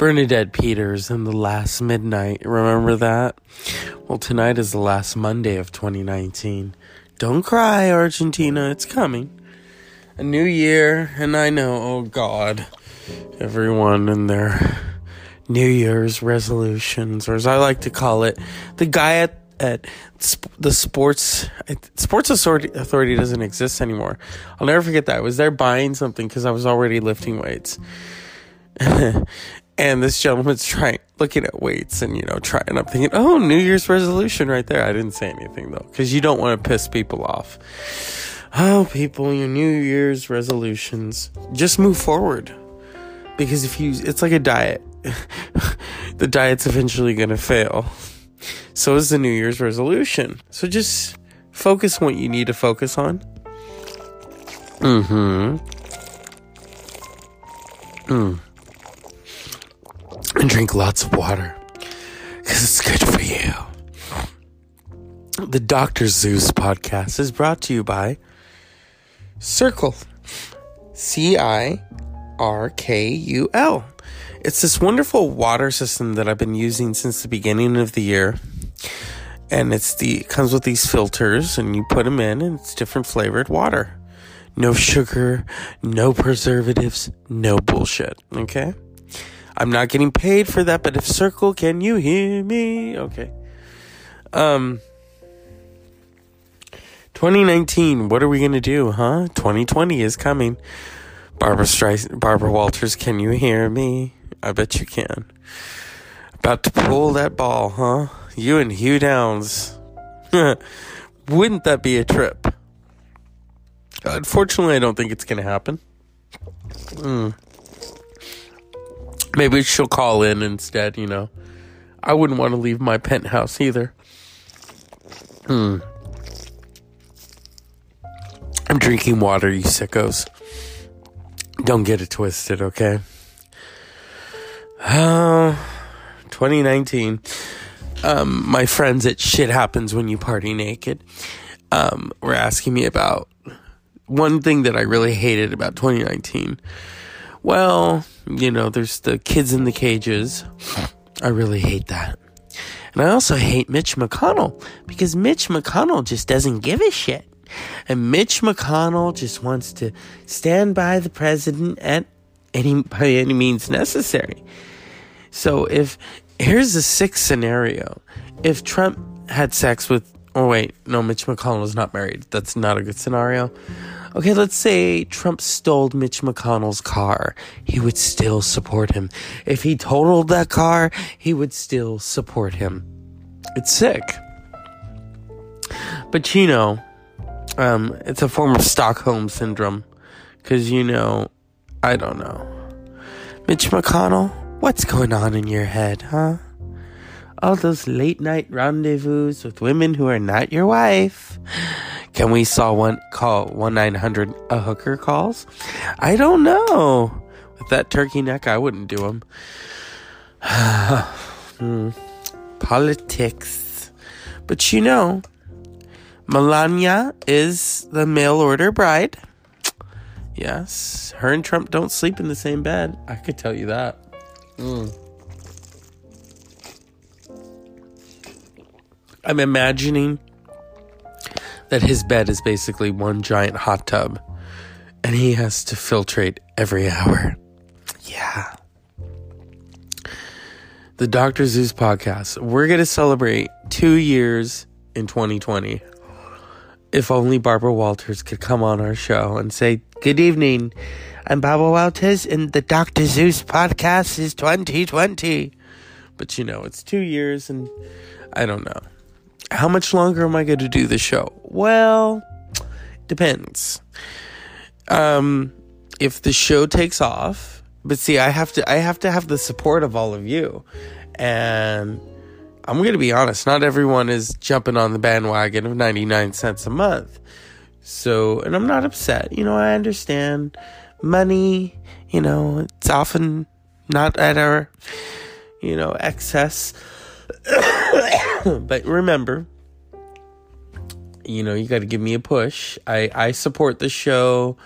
Bernadette Peters and the last midnight. Remember that? Well, tonight is the last Monday of 2019. Don't cry, Argentina. It's coming. A new year, and I know, oh God, everyone and their New Year's resolutions, or as I like to call it, the guy at at the sports sports authority doesn't exist anymore. I'll never forget that. I was there buying something because I was already lifting weights. and this gentleman's trying looking at weights and you know trying i'm thinking oh new year's resolution right there. I didn't say anything though because you don't want to piss people off. Oh people your new year's resolutions. Just move forward. Because if you it's like a diet. The diet's eventually going to fail. So is the new year's resolution. So just focus what you need to focus on. Mm-hmm. Mm and drink lots of water because it's good for you. The Dr. Zeus podcast is brought to you by Cirkul. C I R K U L. It's this wonderful water system that I've been using since the beginning of the year. And it's the it comes with these filters and you put them in and it's different flavored water. No sugar, no preservatives, no bullshit, okay? I'm not getting paid for that, but if Cirkul, can you hear me? Okay. Um 2019, what are we going to do, huh? 2020 is coming. Barbra Streisand, Barbara Walters, can you hear me? I bet you can. About to pull that ball, huh? You and Hugh Downs. Wouldn't that be a trip? Unfortunately, I don't think it's going to happen. Mm. Maybe she'll call in instead, you know. I wouldn't want to leave my penthouse either. Hmm. I'm drinking water, you sickos. Don't get it twisted, okay? Uh, 2019. Um, my friends at Shit Happens When You Party Naked um, were asking me about one thing that I really hated about 2019 well, you know, there's the kids in the cages. I really hate that. And I also hate Mitch McConnell because Mitch McConnell just doesn't give a shit. And Mitch McConnell just wants to stand by the president at any by any means necessary. So if here's a sick scenario. If Trump had sex with oh wait, no, Mitch McConnell is not married. That's not a good scenario. Okay, let's say Trump stole Mitch McConnell's car. He would still support him. If he totaled that car, he would still support him. It's sick. But you know, um, it's a form of Stockholm syndrome. Cause you know, I don't know. Mitch McConnell, what's going on in your head, huh? All those late night rendezvous with women who are not your wife. Can we saw one call one nine hundred a hooker calls? I don't know. With that turkey neck, I wouldn't do them. hmm. Politics, but you know, Melania is the mail order bride. Yes, her and Trump don't sleep in the same bed. I could tell you that. Mm. I'm imagining that his bed is basically one giant hot tub and he has to filtrate every hour. Yeah. The Dr. Zeus podcast. We're going to celebrate two years in 2020. If only Barbara Walters could come on our show and say, Good evening. I'm Barbara Walters, and the Dr. Zeus podcast is 2020. But you know, it's two years, and I don't know. How much longer am I going to do the show? Well, depends. Um, if the show takes off, but see, I have to, I have to have the support of all of you, and I'm going to be honest. Not everyone is jumping on the bandwagon of 99 cents a month. So, and I'm not upset. You know, I understand money. You know, it's often not at our, you know, excess. but remember, you know, you got to give me a push. I, I support the show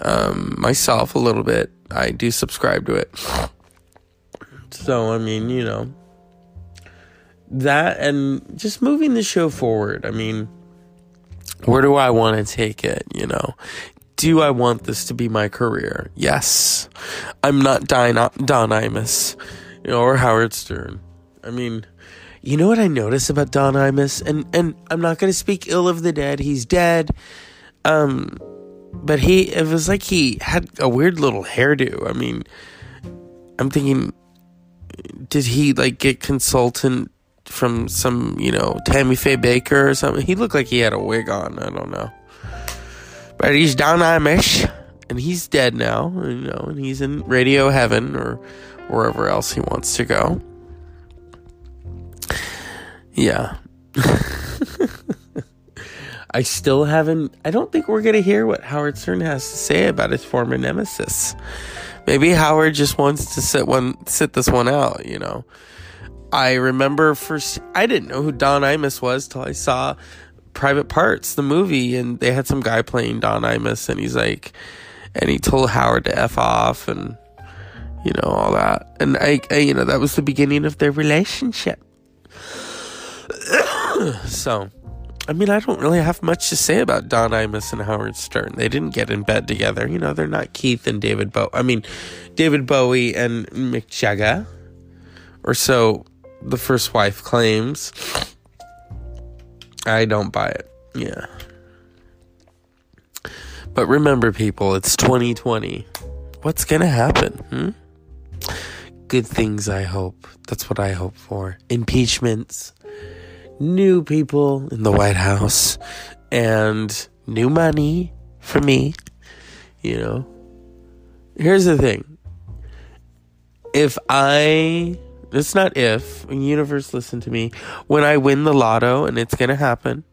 um, myself a little bit. I do subscribe to it. So, I mean, you know, that and just moving the show forward. I mean, where do I want to take it? You know, do I want this to be my career? Yes. I'm not Don, Don Imus, or Howard Stern. I mean, you know what I notice about Don Imus, and and I'm not going to speak ill of the dead. He's dead. Um, but he it was like he had a weird little hairdo. I mean, I'm thinking, did he like get consultant from some you know Tammy Faye Bakker or something? He looked like he had a wig on. I don't know, but he's Don Imus, and he's dead now. You know, and he's in radio heaven or wherever else he wants to go. Yeah. I still haven't. I don't think we're gonna hear what Howard Stern has to say about his former nemesis. Maybe Howard just wants to sit one, sit this one out. You know, I remember first. I didn't know who Don Imus was till I saw Private Parts, the movie, and they had some guy playing Don Imus, and he's like, and he told Howard to f off, and you know all that, and I, I you know, that was the beginning of their relationship. so I mean, I don't really have much to say about Don Imus and Howard Stern. They didn't get in bed together. You know, they're not Keith and David Bowie. I mean, David Bowie and Mick Jagger, or so the first wife claims. I don't buy it. Yeah. But remember, people, it's 2020. What's going to happen? Hmm? Good things, I hope. That's what I hope for. Impeachments new people in the White House and new money for me. You know, here's the thing if I, it's not if, universe, listen to me, when I win the lotto and it's going to happen,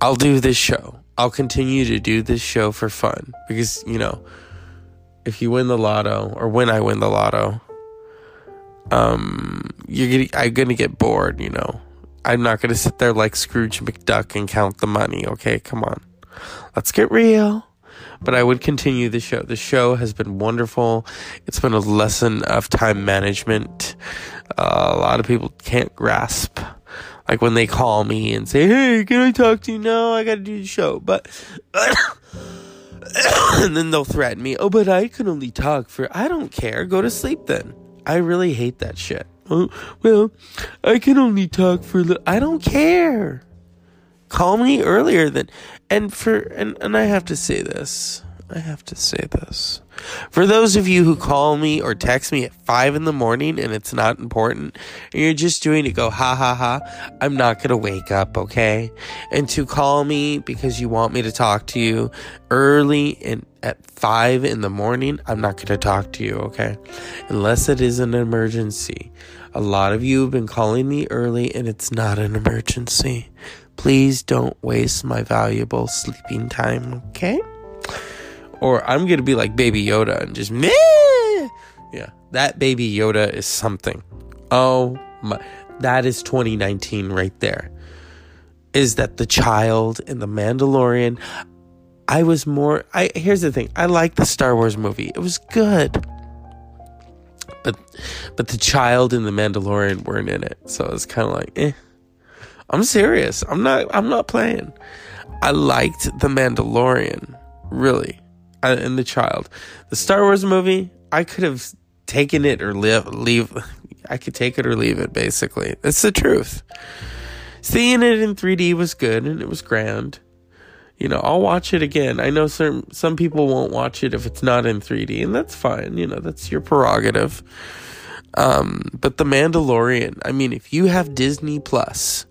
I'll do this show. I'll continue to do this show for fun because, you know, if you win the lotto or when I win the lotto, um, you're gonna, I'm gonna get bored, you know. I'm not gonna sit there like Scrooge McDuck and count the money. Okay, come on, let's get real. But I would continue the show. The show has been wonderful. It's been a lesson of time management. Uh, a lot of people can't grasp. Like when they call me and say, "Hey, can I talk to you?" No, I gotta do the show. But and then they'll threaten me. Oh, but I can only talk for. I don't care. Go to sleep then. I really hate that shit. Oh, well, I can only talk for the. I don't care. Call me earlier than. And for. And, and I have to say this. I have to say this. For those of you who call me or text me at five in the morning and it's not important, and you're just doing it go ha ha ha, I'm not gonna wake up, okay? And to call me because you want me to talk to you early and at five in the morning, I'm not gonna talk to you, okay? Unless it is an emergency. A lot of you have been calling me early and it's not an emergency. Please don't waste my valuable sleeping time, okay? Or I'm gonna be like Baby Yoda and just meh. Yeah, that Baby Yoda is something. Oh my, that is 2019 right there. Is that the child in the Mandalorian? I was more. I here's the thing. I like the Star Wars movie. It was good, but but the child and the Mandalorian weren't in it, so it's kind of like, eh. I'm serious. I'm not. I'm not playing. I liked the Mandalorian, really and uh, the child. The Star Wars movie, I could have taken it or live, leave. I could take it or leave it. Basically, that's the truth. Seeing it in 3D was good and it was grand. You know, I'll watch it again. I know some some people won't watch it if it's not in 3D, and that's fine. You know, that's your prerogative. Um, but The Mandalorian, I mean, if you have Disney Plus,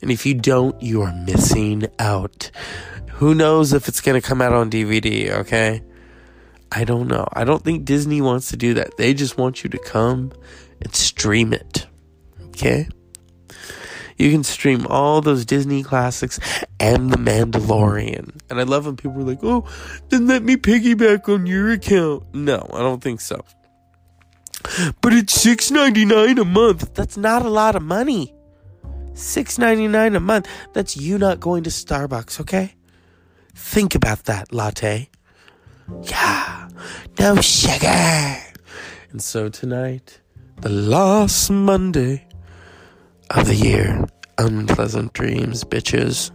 and if you don't, you are missing out. Who knows if it's going to come out on DVD, okay? I don't know. I don't think Disney wants to do that. They just want you to come and stream it. Okay? You can stream all those Disney classics and The Mandalorian. And I love when people are like, oh, then let me piggyback on your account. No, I don't think so. But it's six ninety nine a month. That's not a lot of money. Six ninety nine a month. That's you not going to Starbucks, okay? Think about that, latte. Yeah, no sugar. And so tonight, the last Monday of the year, unpleasant dreams, bitches.